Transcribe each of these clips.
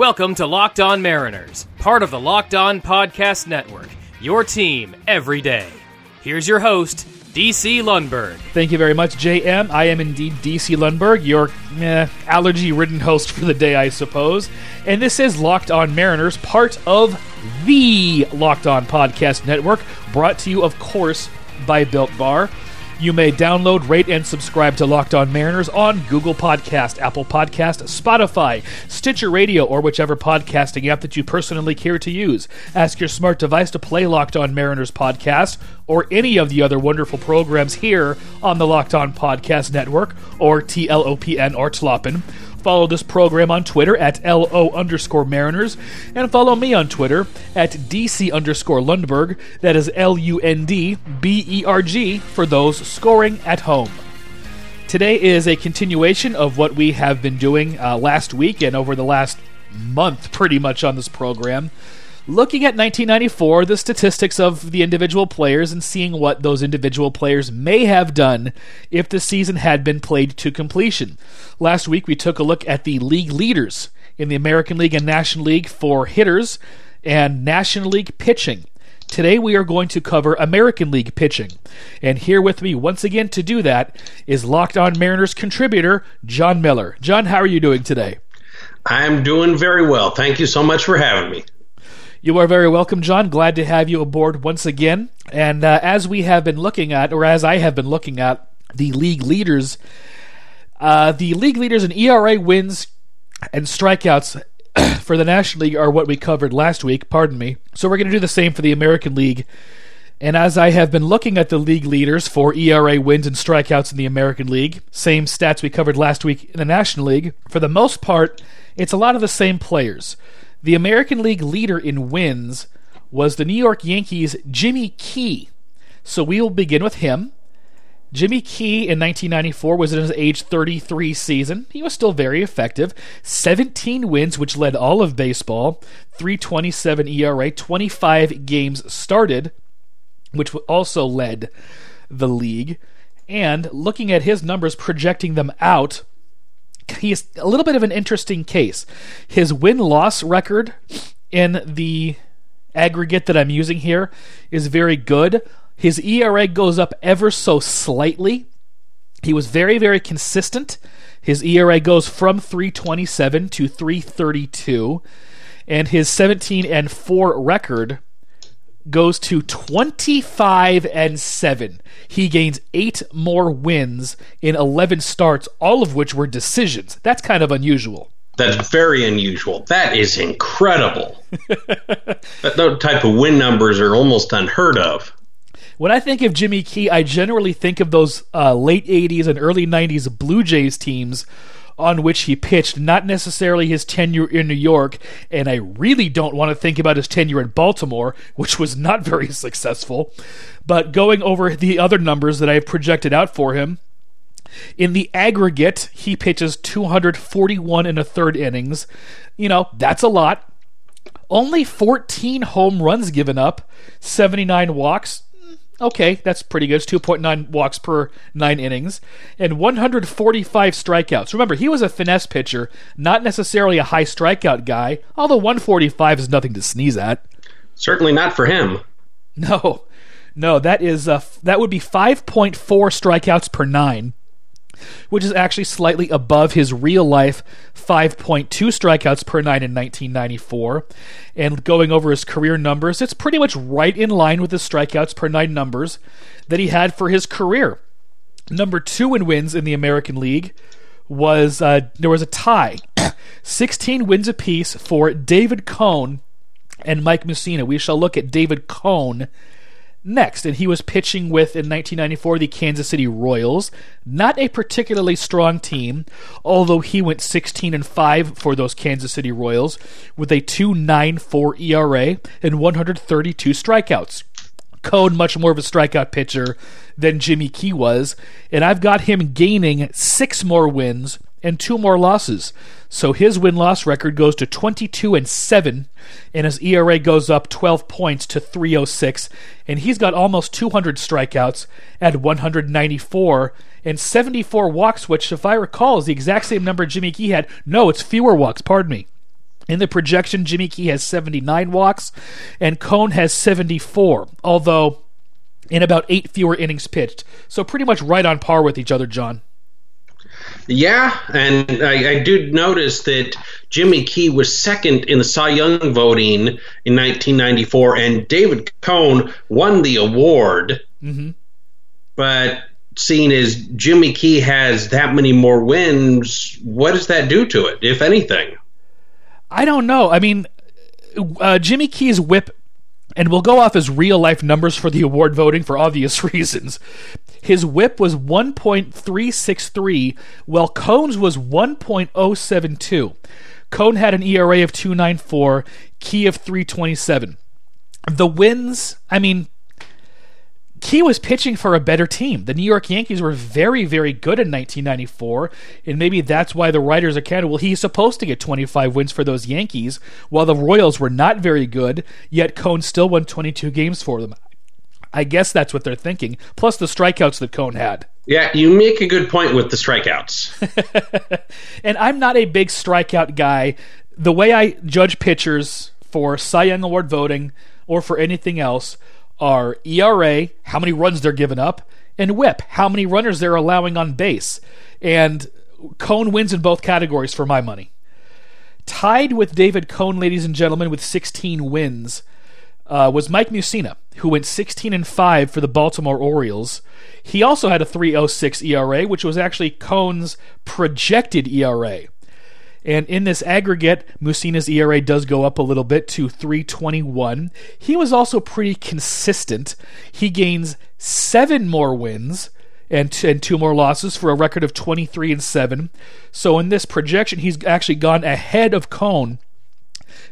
Welcome to Locked On Mariners, part of the Locked On Podcast Network. Your team every day. Here's your host, DC Lundberg. Thank you very much, JM. I am indeed DC Lundberg, your eh, allergy ridden host for the day, I suppose. And this is Locked On Mariners, part of the Locked On Podcast Network, brought to you, of course, by Built Bar. You may download, rate, and subscribe to Locked On Mariners on Google Podcast, Apple Podcast, Spotify, Stitcher Radio, or whichever podcasting app that you personally care to use. Ask your smart device to play Locked On Mariners podcast or any of the other wonderful programs here on the Locked On Podcast Network or TLOPN or TLOPN. Follow this program on Twitter at LO underscore Mariners, and follow me on Twitter at DC underscore Lundberg. That is L U N D B E R G for those scoring at home. Today is a continuation of what we have been doing uh, last week and over the last month, pretty much, on this program looking at 1994, the statistics of the individual players, and seeing what those individual players may have done if the season had been played to completion. Last week, we took a look at the league leaders in the American League and National League for hitters and National League pitching. Today, we are going to cover American League pitching. And here with me once again to do that is Locked On Mariners contributor, John Miller. John, how are you doing today? I'm doing very well. Thank you so much for having me. You are very welcome, John. Glad to have you aboard once again. And uh, as we have been looking at, or as I have been looking at, the league leaders, uh, the league leaders in ERA wins and strikeouts for the National League are what we covered last week. Pardon me. So we're going to do the same for the American League. And as I have been looking at the league leaders for ERA wins and strikeouts in the American League, same stats we covered last week in the National League, for the most part, it's a lot of the same players. The American League leader in wins was the New York Yankees' Jimmy Key. So we will begin with him. Jimmy Key in 1994 was in his age 33 season. He was still very effective. 17 wins, which led all of baseball. 327 ERA, 25 games started, which also led the league. And looking at his numbers, projecting them out, he's a little bit of an interesting case. His win loss record in the aggregate that I'm using here is very good. His ERA goes up ever so slightly. He was very, very consistent. His ERA goes from 327 to 332, and his 17 and 4 record goes to 25 and 7. He gains 8 more wins in 11 starts, all of which were decisions. That's kind of unusual. That's very unusual. That is incredible. that those type of win numbers are almost unheard of. When I think of Jimmy Key, I generally think of those uh, late 80s and early 90s Blue Jays teams on which he pitched, not necessarily his tenure in New York, and I really don't want to think about his tenure in Baltimore, which was not very successful. But going over the other numbers that I've projected out for him, in the aggregate, he pitches 241 in a third innings. You know, that's a lot. Only 14 home runs given up, 79 walks okay, that's pretty good. It's 2.9 walks per nine innings and 145 strikeouts. Remember, he was a finesse pitcher, not necessarily a high strikeout guy, although 145 is nothing to sneeze at. Certainly not for him. No. No, that is uh, that would be 5.4 strikeouts per 9 which is actually slightly above his real life 5.2 strikeouts per nine in 1994. And going over his career numbers, it's pretty much right in line with the strikeouts per nine numbers that he had for his career. Number two in wins in the American League was uh, there was a tie, 16 wins apiece for David Cone and Mike Mussina. We shall look at David Cone next, and he was pitching with in 1994 the Kansas City Royals. Not a particularly strong team, although he went 16 and 5 for those Kansas City Royals with a 2.94 ERA and 132 strikeouts. Cone much more of a strikeout pitcher than Jimmy Key was, and I've got him gaining six more wins and two more losses. So his win loss record goes to 22 and 7 and his ERA goes up 12 points to 306 and he's got almost 200 strikeouts at 194 and 74 walks which if I recall is the exact same number Jimmy Key had. No, it's fewer walks, pardon me. In the projection, Jimmy Key has 79 walks and Cone has 74, although in about eight fewer innings pitched. So pretty much right on par with each other, John. Yeah, and I, I do notice that Jimmy Key was second in the Cy Young voting in 1994, and David Cone won the award. Mm-hmm. But seeing as Jimmy Key has that many more wins, what does that do to it, if anything? I don't know. I mean, uh, Jimmy Key's whip, and we'll go off his real life numbers for the award voting for obvious reasons. His whip was 1.363, while Cone's was 1.072. Cone had an ERA of 294, Key of 327. The wins, I mean, Key was pitching for a better team. The New York Yankees were very, very good in 1994, and maybe that's why the writers are counted. Well, he's supposed to get 25 wins for those Yankees, while the Royals were not very good, yet Cone still won 22 games for them. I guess that's what they're thinking, plus the strikeouts that Cone had. Yeah, you make a good point with the strikeouts. and I'm not a big strikeout guy. The way I judge pitchers for Cy Young Award voting or for anything else are ERA, how many runs they're giving up, and whip, how many runners they're allowing on base. And Cone wins in both categories for my money. Tied with David Cone, ladies and gentlemen, with 16 wins, uh, was Mike Mussina, who went 16 and 5 for the Baltimore Orioles. He also had a 3.06 ERA, which was actually Cone's projected ERA. And in this aggregate, Mussina's ERA does go up a little bit to 321. He was also pretty consistent. He gains seven more wins and, t- and two more losses for a record of 23 and 7. So in this projection, he's actually gone ahead of Cone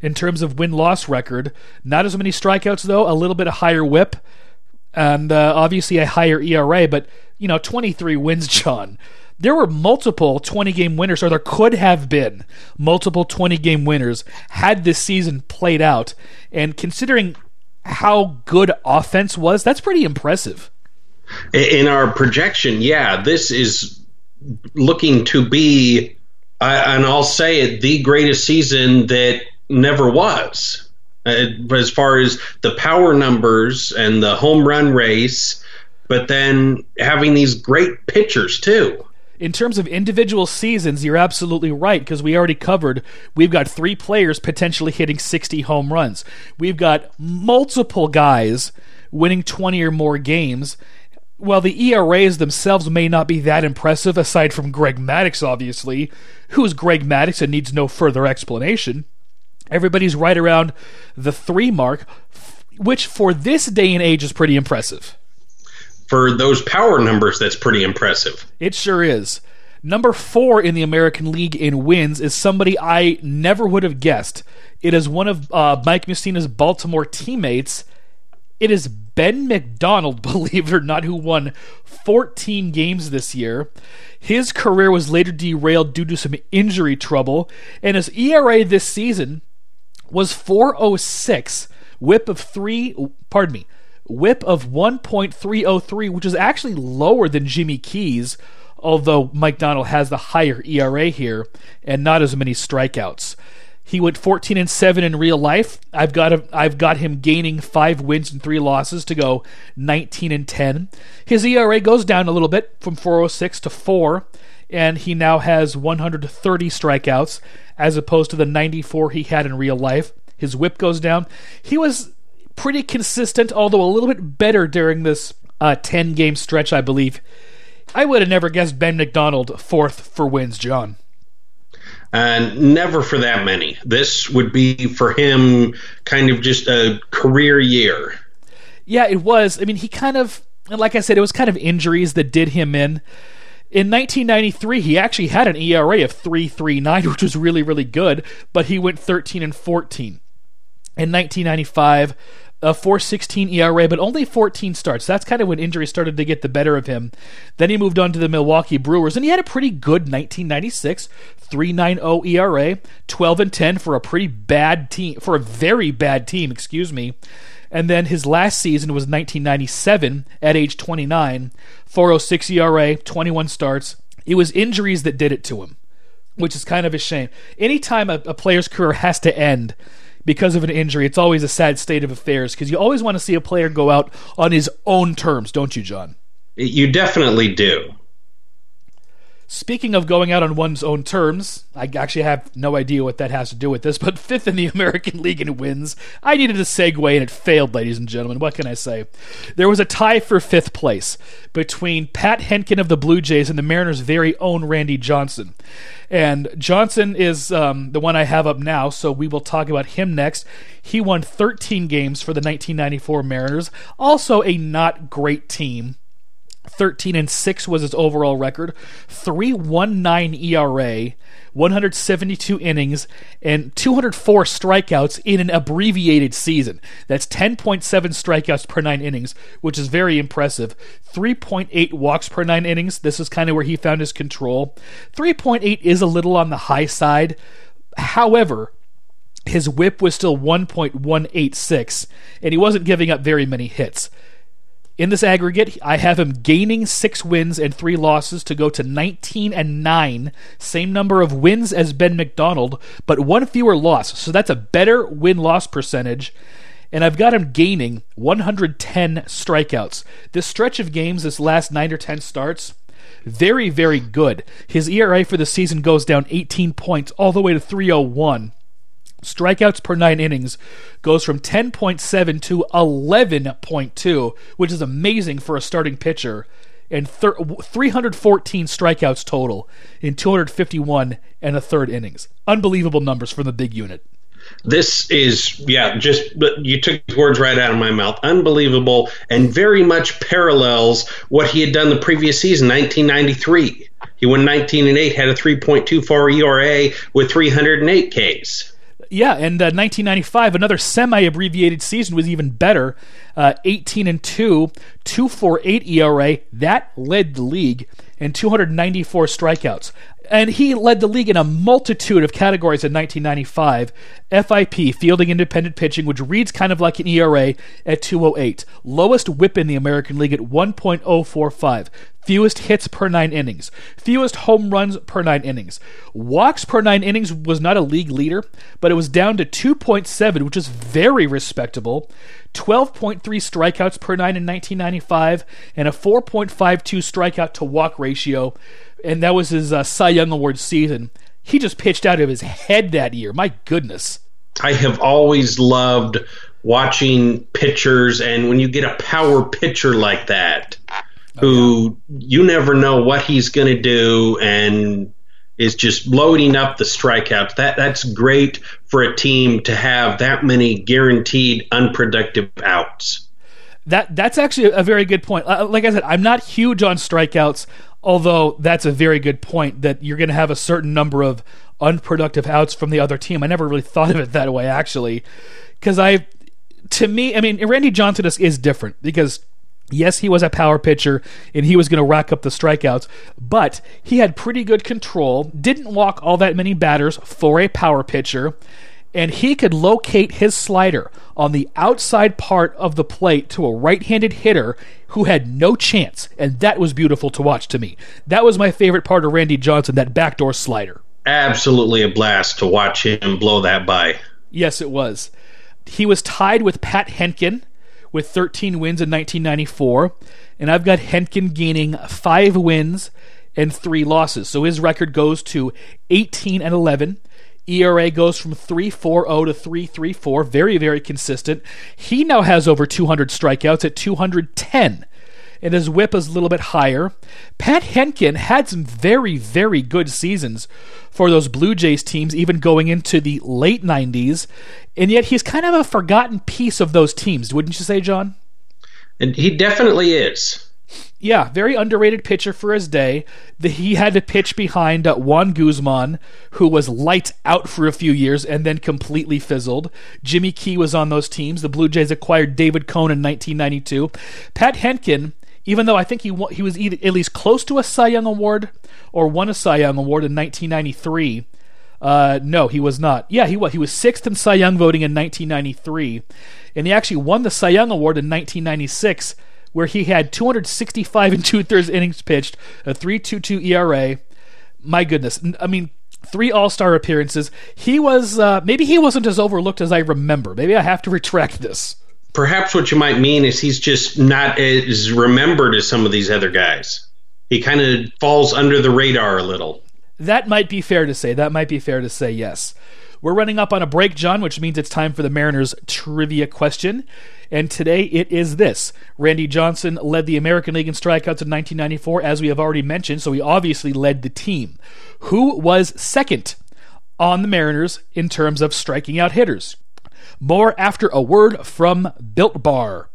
in terms of win loss record. Not as many strikeouts, though, a little bit of higher whip, and uh, obviously a higher ERA, but, you know, 23 wins, John there were multiple 20 game winners, or there could have been multiple 20 game winners had this season played out. And considering how good offense was, that's pretty impressive. In our projection, yeah, this is looking to be, and I'll say it, the greatest season that never was. Uh, as far as the power numbers and the home run race, but then having these great pitchers too in terms of individual seasons, you're absolutely right because we already covered we've got three players potentially hitting 60 home runs. We've got multiple guys winning 20 or more games. While the ERAs themselves may not be that impressive, aside from Greg Maddux, obviously, who's Greg Maddux and needs no further explanation, everybody's right around the three mark, which for this day and age is pretty impressive for those power numbers, that's pretty impressive. It sure is. Number four in the American League in wins is somebody I never would have guessed. It is one of uh, Mike Mussina's Baltimore teammates. It is Ben McDonald, believe it or not, who won 14 games this year. His career was later derailed due to some injury trouble, and his ERA this season was 406, whip of 3, pardon me, whip of 1.303, which is actually lower than Jimmy Keys, although McDonald has the higher ERA here and not as many strikeouts. He went 14 and 7 in real life. I've got I've got him gaining 5 wins and 3 losses to go 19 and 10. His ERA goes down a little bit from 406 to 4 and he now has 130 strikeouts as opposed to the 94 he had in real life. His whip goes down. He was pretty consistent, although a little bit better during this uh, 10 game stretch, I believe. I would have never guessed Ben McDonald fourth for wins, John. And never for that many. This would be for him kind of just a career year. Yeah, it was. I mean, he kind of, like I said, it was kind of injuries that did him in. In 1993, he actually had an ERA of 3.39, which was really, really good, but he went 13 and 14. In 1995, a 416 ERA, but only 14 starts. That's kind of when injuries started to get the better of him. Then he moved on to the Milwaukee Brewers, and he had a pretty good 1996 390 ERA, 12 and 10 for a pretty bad team, for a very bad team, excuse me. And then his last season was 1997 at age 29, 406 ERA, 21 starts. It was injuries that did it to him. which is kind of a shame. Anytime a, a player's career has to end because of an injury, it's always a sad state of affairs because you always want to see a player go out on his own terms, don't you, John? You definitely do. Speaking of going out on one's own terms, I actually have no idea what that has to do with this, but fifth in the American League in wins. I needed a segue and it failed, ladies and gentlemen. What can I say? There was a tie for fifth place between Pat Hentgen of the Blue Jays and the Mariners' very own Randy Johnson. And Johnson is um, the one I have up now, so we will talk about him next. He won 13 games for the 1994 Mariners, also a not great team 13 and 6 was his overall record. 319 ERA, 172 innings, and 204 strikeouts in an abbreviated season. That's 10.7 strikeouts per 9 innings, which is very impressive. 3.8 walks per 9 innings. This is kind of where he found his control. 3.8 is a little on the high side. However, his whip was still 1.186, and he wasn't giving up very many hits. In this aggregate, I have him gaining six wins and three losses to go to 19 and 9, same number of wins as Ben McDonald, but one fewer loss. So that's a better win loss percentage. And I've got him gaining 110 strikeouts. This stretch of games, this last 9 or 10 starts, very, very good. His ERA for the season goes down 18 points all the way to 301. Strikeouts per nine innings goes from 10.7 to 11.2, which is amazing for a starting pitcher, and thir- 314 strikeouts total in 251 and a third innings. Unbelievable numbers from the big unit. This is, yeah, just you took words right out of my mouth. Unbelievable, and very much parallels what he had done the previous season, 1993. He won 19 and 8, had a 3.24 ERA with 308 Ks. Yeah, and uh, 1995, another semi-abbreviated season was even better. Uh, 18 and 2, 2.48 ERA. That led the league, and 294 strikeouts. And he led the league in a multitude of categories in 1995. FIP, fielding independent pitching, which reads kind of like an ERA at 208. Lowest whip in the American League at 1.045 fewest hits per nine innings, fewest home runs per nine innings. Walks per nine innings was not a league leader, but it was down to 2.7, which is very respectable. 12.3 strikeouts per nine in 1995, and a 4.52 strikeout to walk ratio, and that was his uh, Cy Young Award season. He just pitched out of his head that year. My goodness. I have always loved watching pitchers, and when you get a power pitcher like that, who you never know what he's going to do and is just loading up the strikeouts. That that's great for a team to have that many guaranteed unproductive outs. That that's actually a very good point. Uh, like I said, I'm not huge on strikeouts, although that's a very good point that you're going to have a certain number of unproductive outs from the other team. I never really thought of it that way actually, because I, to me, I mean, Randy Johnson is, is different because Yes, he was a power pitcher and he was going to rack up the strikeouts, but he had pretty good control, didn't walk all that many batters for a power pitcher, and he could locate his slider on the outside part of the plate to a right handed hitter who had no chance, and that was beautiful to watch to me. That was my favorite part of Randy Johnson, that backdoor slider. Absolutely a blast to watch him blow that by. Yes, it was. He was tied with Pat Hentgen with 13 wins in 1994, and I've got Hentgen gaining five wins and three losses. So his record goes to 18 and 11. ERA goes from 3.40 to 3.34, very, very consistent. He now has over 200 strikeouts at 210 and his whip is a little bit higher. Pat Hentgen had some very, very good seasons for those Blue Jays teams, even going into the late 90s, and yet he's kind of a forgotten piece of those teams, wouldn't you say, John? And he definitely is. Yeah, very underrated pitcher for his day. The, he had to pitch behind uh, Juan Guzman, who was lights out for a few years and then completely fizzled. Jimmy Key was on those teams. The Blue Jays acquired David Cone in 1992. Pat Hentgen even though I think he he was at least close to a Cy Young award or won a Cy Young award in 1993. Uh, no, he was not. Yeah, he was. He was sixth in Cy Young voting in 1993, and he actually won the Cy Young award in 1996, where he had 265 and two thirds innings pitched, a 3.22 ERA. My goodness, I mean, three All Star appearances. He was uh, maybe he wasn't as overlooked as I remember. Maybe I have to retract this. Perhaps what you might mean is he's just not as remembered as some of these other guys. He kind of falls under the radar a little. That might be fair to say. That might be fair to say, yes. We're running up on a break, John, which means it's time for the Mariners trivia question. And today it is this Randy Johnson led the American League in strikeouts in 1994, as we have already mentioned, so he obviously led the team. Who was second on the Mariners in terms of striking out hitters? More after a word from Built Bar.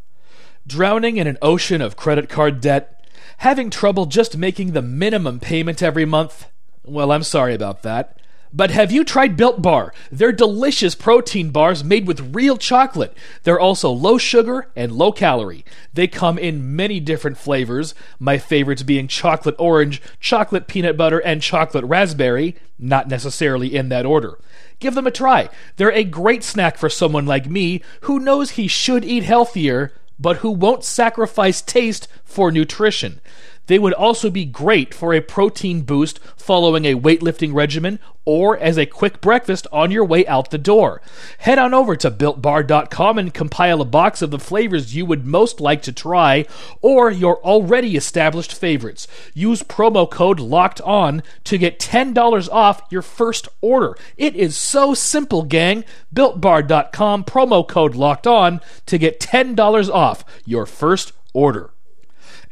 Drowning in an ocean of credit card debt? Having trouble just making the minimum payment every month? Well, I'm sorry about that. But have you tried Built Bar? They're delicious protein bars made with real chocolate. They're also low sugar and low calorie. They come in many different flavors, my favorites being chocolate orange, chocolate peanut butter, and chocolate raspberry, not necessarily in that order. Give them a try. They're a great snack for someone like me who knows he should eat healthier, but who won't sacrifice taste for nutrition. They would also be great for a protein boost following a weightlifting regimen or as a quick breakfast on your way out the door. Head on over to builtbar.com and compile a box of the flavors you would most like to try or your already established favorites. Use promo code LOCKED ON to get $10 off your first order. It is so simple, gang. builtbar.com promo code LOCKED ON to get $10 off your first order.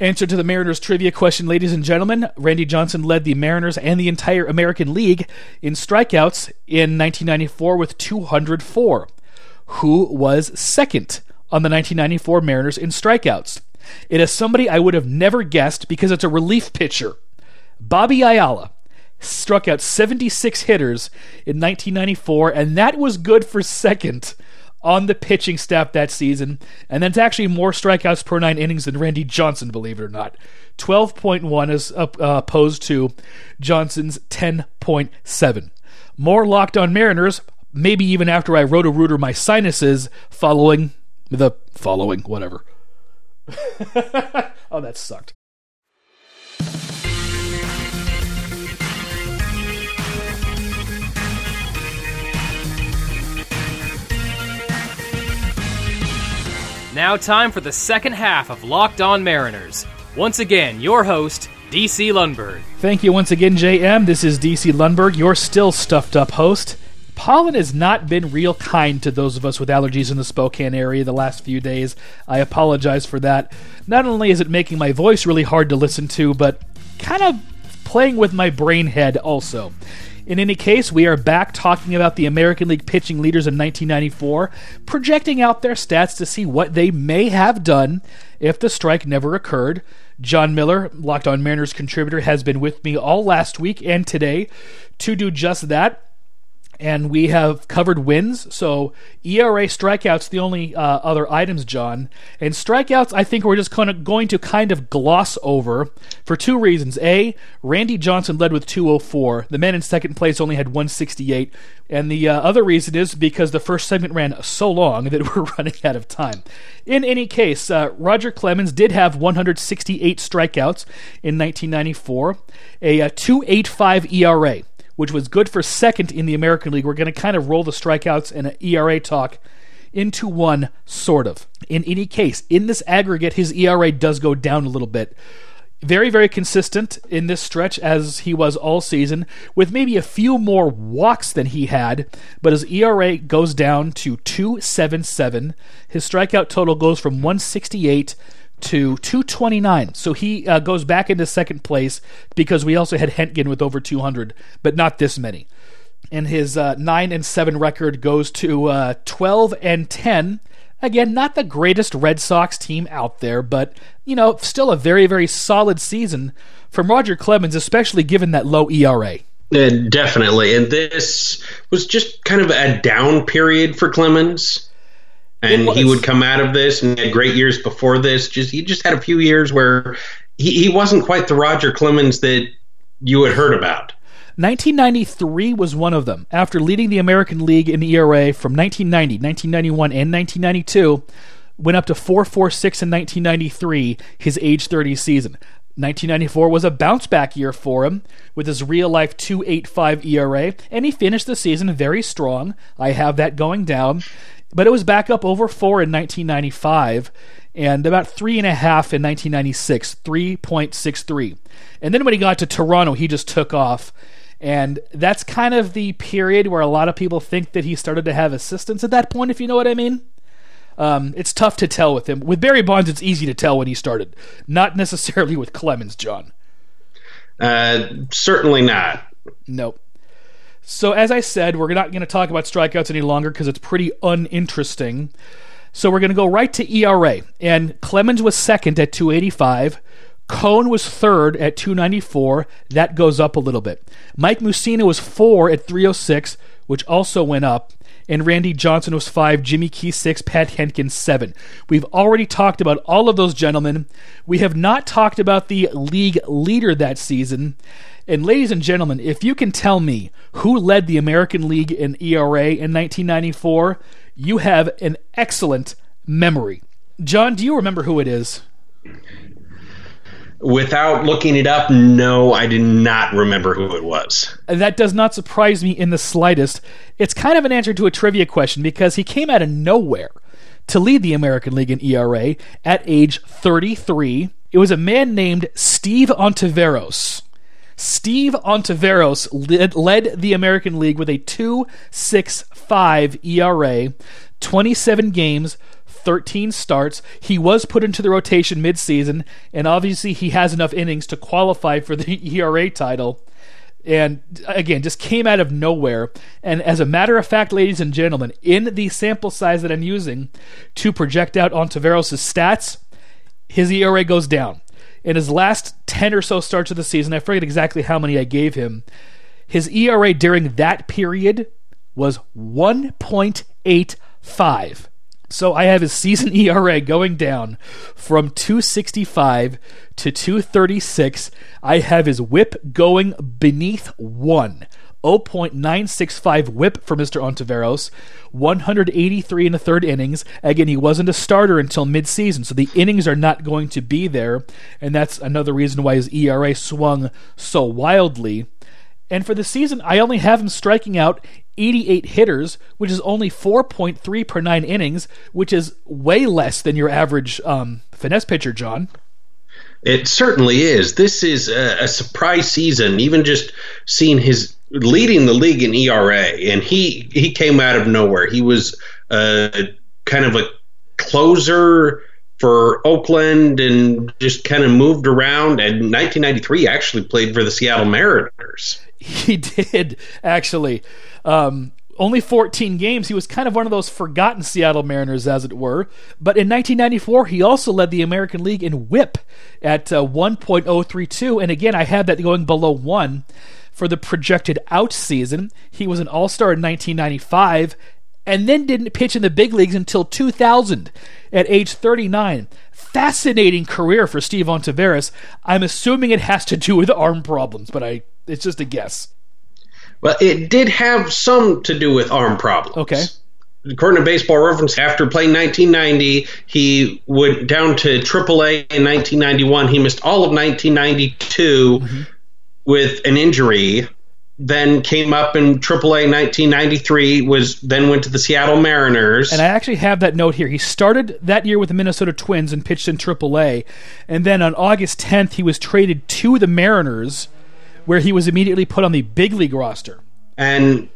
Answer to the Mariners trivia question, ladies and gentlemen. Randy Johnson led the Mariners and the entire American League in strikeouts in 1994 with 204. Who was second on the 1994 Mariners in strikeouts? It is somebody I would have never guessed because it's a relief pitcher. Bobby Ayala struck out 76 hitters in 1994, and that was good for second on the pitching staff that season, and that's actually more strikeouts per nine innings than Randy Johnson, believe it or not. 12.1 as uh, opposed to Johnson's 10.7. More locked on Mariners, maybe even after I Roto-Rooter my sinuses following the following, whatever. oh, that sucked. Now, time for the second half of Locked On Mariners. Once again, your host, DC Lundberg. Thank you once again, JM. This is DC Lundberg, your still stuffed up host. Pollen has not been real kind to those of us with allergies in the Spokane area the last few days. I apologize for that. Not only is it making my voice really hard to listen to, but kind of playing with my brain head also. In any case, we are back talking about the American League pitching leaders in 1994, projecting out their stats to see what they may have done if the strike never occurred. John Miller, Locked On Mariners contributor, has been with me all last week and today to do just that and we have covered wins. So ERA strikeouts the only uh, other items, John. And strikeouts, I think we're just kind of going to kind of gloss over for two reasons. A, Randy Johnson led with 204. The man in second place only had 168. And the uh, other reason is because the first segment ran so long that we're running out of time. In any case, uh, Roger Clemens did have 168 strikeouts in 1994, a, a uh, 285 ERA which was good for second in the American League. We're going to kind of roll the strikeouts and an ERA talk into one, sort of. In any case, in this aggregate, his ERA does go down a little bit. Very, very consistent in this stretch as he was all season, with maybe a few more walks than he had, but his ERA goes down to 277. His strikeout total goes from 168 to 229. So he uh, goes back into second place because we also had Hentgen with over 200, but not this many. And his uh, 9 and 7 record goes to uh, 12 and 10. Again, not the greatest Red Sox team out there, but, you know, still a very, very solid season from Roger Clemens, especially given that low ERA. Definitely. And this was just kind of a down period for Clemens and he would come out of this and had great years before this. Just he just had a few years where he, he wasn't quite the Roger Clemens that you had heard about. 1993 was one of them. After leading the American League in ERA from 1990, 1991, and 1992, went up to 4.46 in 1993, his age 30 season. 1994 was a bounce back year for him with his real life 2.85 ERA, and he finished the season very strong. I have that going down, but it was back up over four in 1995 and about three and a half in 1996, 3.63. And then when he got to Toronto, he just took off. And that's kind of the period where a lot of people think that he started to have assistance at that point, if you know what I mean. Um, it's tough to tell with him. With Barry Bonds, it's easy to tell when he started. Not necessarily with Clemens, John. Uh, certainly not. Nope. So, as I said, we're not going to talk about strikeouts any longer because it's pretty uninteresting. So, we're going to go right to ERA. And Clemens was second at 285. Cone was third at 294. That goes up a little bit. Mike Mussina was four at 306, which also went up and Randy Johnson was five, Jimmy Key six, Pat Hentgen seven. We've already talked about all of those gentlemen. We have not talked about the league leader that season. And ladies and gentlemen, if you can tell me who led the American League in ERA in 1994, you have an excellent memory. John, do you remember who it is? Without looking it up, no, I did not remember who it was. That does not surprise me in the slightest. It's kind of an answer to a trivia question because he came out of nowhere to lead the American League in ERA at age 33. It was a man named Steve Ontiveros. Steve Ontiveros led, led the American League with a 2.65 ERA, 27 games, 13 starts. He was put into the rotation midseason, and obviously he has enough innings to qualify for the ERA title. And again, just came out of nowhere. And as a matter of fact, ladies and gentlemen, in the sample size that I'm using to project out Ontiveros' stats, his ERA goes down. In his last 10 or so starts of the season, I forget exactly how many I gave him, his ERA during that period was 1.85. So I have his season ERA going down from 265 to 236. I have his whip going beneath 1. 0.965 whip for Mr. Ontiveros, 183 in the third innings. Again, he wasn't a starter until midseason, so the innings are not going to be there, and that's another reason why his ERA swung so wildly. And for the season, I only have him striking out 88 hitters, which is only 4.3 per nine innings, which is way less than your average um, finesse pitcher, John. It certainly is. This is a, a, surprise season. Even just seeing his leading the league in ERA, and he he came out of nowhere. He was uh, kind of a closer for Oakland and just kind of moved around. And 1993 actually played for the Seattle Mariners. He did actually. Um, only 14 games. He was kind of one of those forgotten Seattle Mariners, as it were. But in 1994, he also led the American League in WHIP at uh, 1.032. And again, I had that going below one for the projected out season. He was an All Star in 1995 and then didn't pitch in the big leagues until 2000 at age 39. Fascinating career for Steve Ontiveros. I'm assuming it has to do with arm problems, but I it's just a guess. Well, it did have some to do with arm problems. Okay. According to Baseball Reference, after playing 1990, he went down to AAA in 1991. He missed all of 1992 mm-hmm. with an injury. Then came up in AAA 1993. Was then went to the Seattle Mariners. And I actually have that note here. He started that year with the Minnesota Twins and pitched in AAA. And then on August 10th, he was traded to the Mariners where he was immediately put on the big league roster. And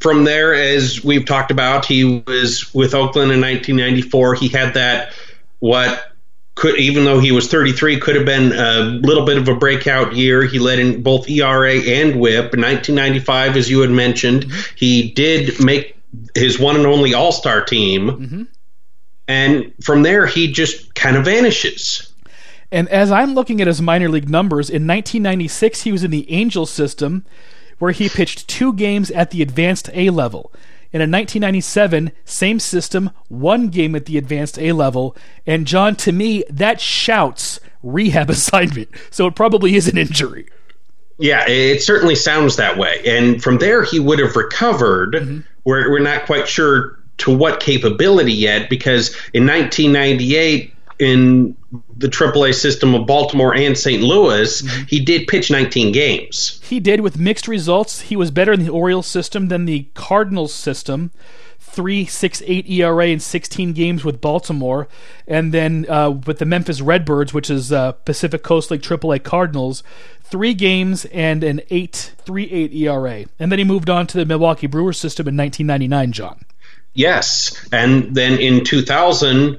from there, as we've talked about, he was with Oakland in 1994. He had that what could, even though he was 33, could have been a little bit of a breakout year. He led in both ERA and WHIP. In 1995, as you had mentioned, he did make his one and only All Star team. Mm-hmm. And from there, he just kind of vanishes. And as I'm looking at his minor league numbers, in 1996 he was in the Angels system, where he pitched two games at the advanced A level. And in 1997, same system, one game at the advanced A level. And John, to me, that shouts rehab assignment. So it probably is an injury. Yeah, it certainly sounds that way. And from there, he would have recovered. Mm-hmm. We're, we're not quite sure to what capability yet because in 1998, in the AAA system of Baltimore and St. Louis, mm-hmm. he did pitch 19 games. He did with mixed results. He was better in the Orioles system than the Cardinals system. 3.68 ERA in 16 games with Baltimore, and then uh, with the Memphis Redbirds, which is uh, Pacific Coast League AAA Cardinals, three games and an 8.38 ERA. And then he moved on to the Milwaukee Brewers system in 1999. John. Yes, and then in 2000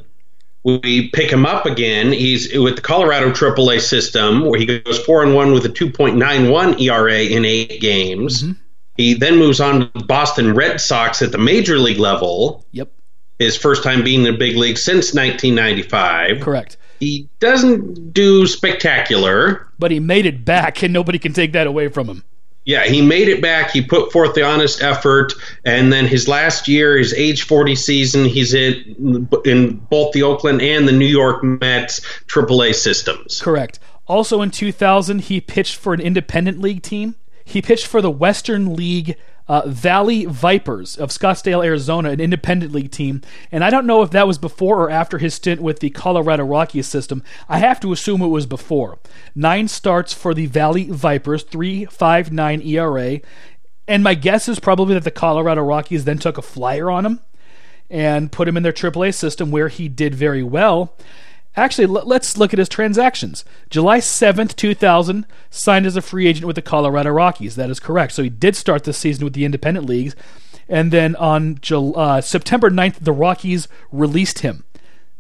we pick him up again. He's with the Colorado AAA system, where he goes four and one with a 2.91 ERA in eight games. Mm-hmm. He then moves on to the Boston Red Sox at the major league level. Yep. His first time being in the big league since 1995. Correct. He doesn't do spectacular, but he made it back, and nobody can take that away from him. Yeah, he made it back. He put forth the honest effort, and then his last year, his age 40 season, he's in in both the Oakland and the New York Mets AAA systems. Correct. Also in 2000, he pitched for an independent league team. He pitched for the Western League uh, Valley Vipers of Scottsdale, Arizona, an independent league team. And I don't know if that was before or after his stint with the Colorado Rockies system. I have to assume it was before. Nine starts for the Valley Vipers, 3.59 ERA. And my guess is probably that the Colorado Rockies then took a flyer on him and put him in their AAA system where he did very well. Actually, l- let's look at his transactions. July 7th, 2000, signed as a free agent with the Colorado Rockies. That is correct. So he did start the season with the independent leagues. And then on July, uh, September 9th, the Rockies released him.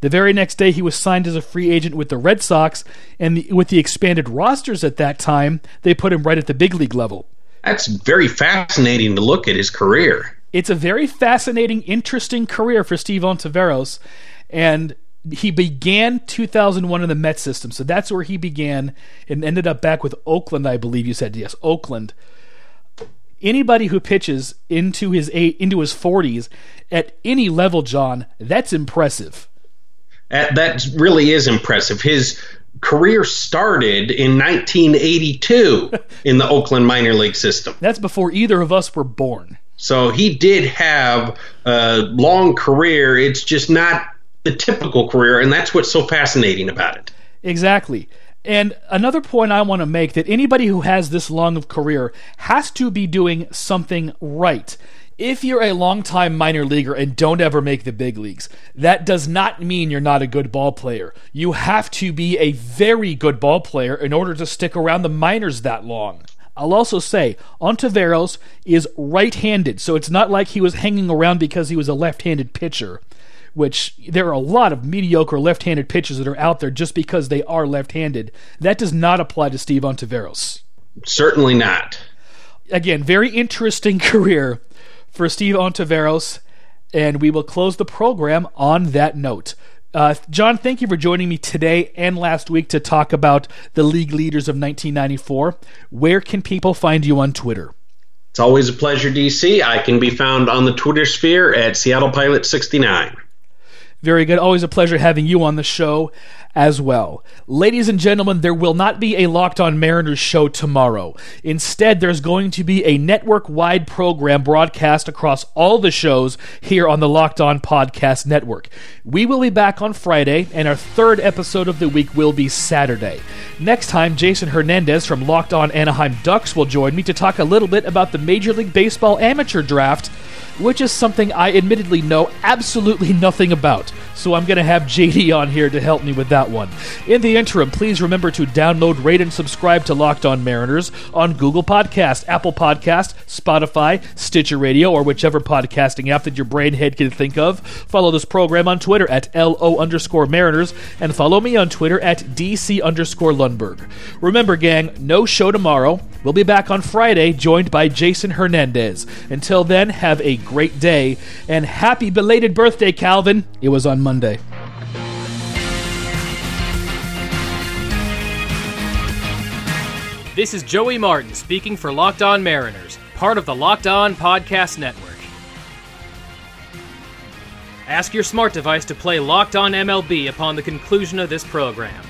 The very next day, he was signed as a free agent with the Red Sox, and the, with the expanded rosters at that time, they put him right at the big league level. That's very fascinating to look at his career. It's a very fascinating, interesting career for Steve Ontiveros, and he began 2001 in the Met system, so that's where he began and ended up back with Oakland, I believe you said. Yes, Oakland. Anybody who pitches into his eight, into his 40s at any level, John, that's impressive. That, that really is impressive. His career started in 1982 in the Oakland minor league system. That's before either of us were born. So he did have a long career. It's just not the typical career, and that's what's so fascinating about it. Exactly. And another point I want to make that anybody who has this long of career has to be doing something right. If you're a long-time minor leaguer and don't ever make the big leagues, that does not mean you're not a good ball player. You have to be a very good ball player in order to stick around the minors that long. I'll also say Ontiveros is right handed, so it's not like he was hanging around because he was a left handed pitcher which there are a lot of mediocre left handed pitchers that are out there just because they are left handed. That does not apply to Steve Ontiveros. Certainly not. Again, very interesting career for Steve Ontiveros, and we will close the program on that note. Uh, John, thank you for joining me today and last week to talk about the league leaders of 1994. Where can people find you on Twitter? It's always a pleasure, DC. I can be found on the Twitter sphere at Seattle Pilot 69. Very good. Always a pleasure having you on the show as well. Ladies and gentlemen, there will not be a Locked On Mariners show tomorrow. Instead, there's going to be a network wide program broadcast across all the shows here on the Locked On Podcast Network. We will be back on Friday, and our third episode of the week will be Saturday. Next time, Jason Hernandez from Locked On Anaheim Ducks will join me to talk a little bit about the Major League Baseball amateur draft which is something I admittedly know absolutely nothing about. So I'm going to have JD on here to help me with that one. In the interim, please remember to download, rate, and subscribe to Locked On Mariners on Google Podcast, Apple Podcast, Spotify, Stitcher Radio, or whichever podcasting app that your brain head can think of. Follow this program on Twitter at LO underscore Mariners, and follow me on Twitter at DC underscore Lundberg. Remember, gang, no show tomorrow. We'll be back on Friday, joined by Jason Hernandez. Until then, have a great day, and happy belated birthday, Calvin. It was on Monday. This is Joey Martin speaking for Locked On Mariners, part of the Locked On Podcast Network. Ask your smart device to play Locked On MLB upon the conclusion of this program.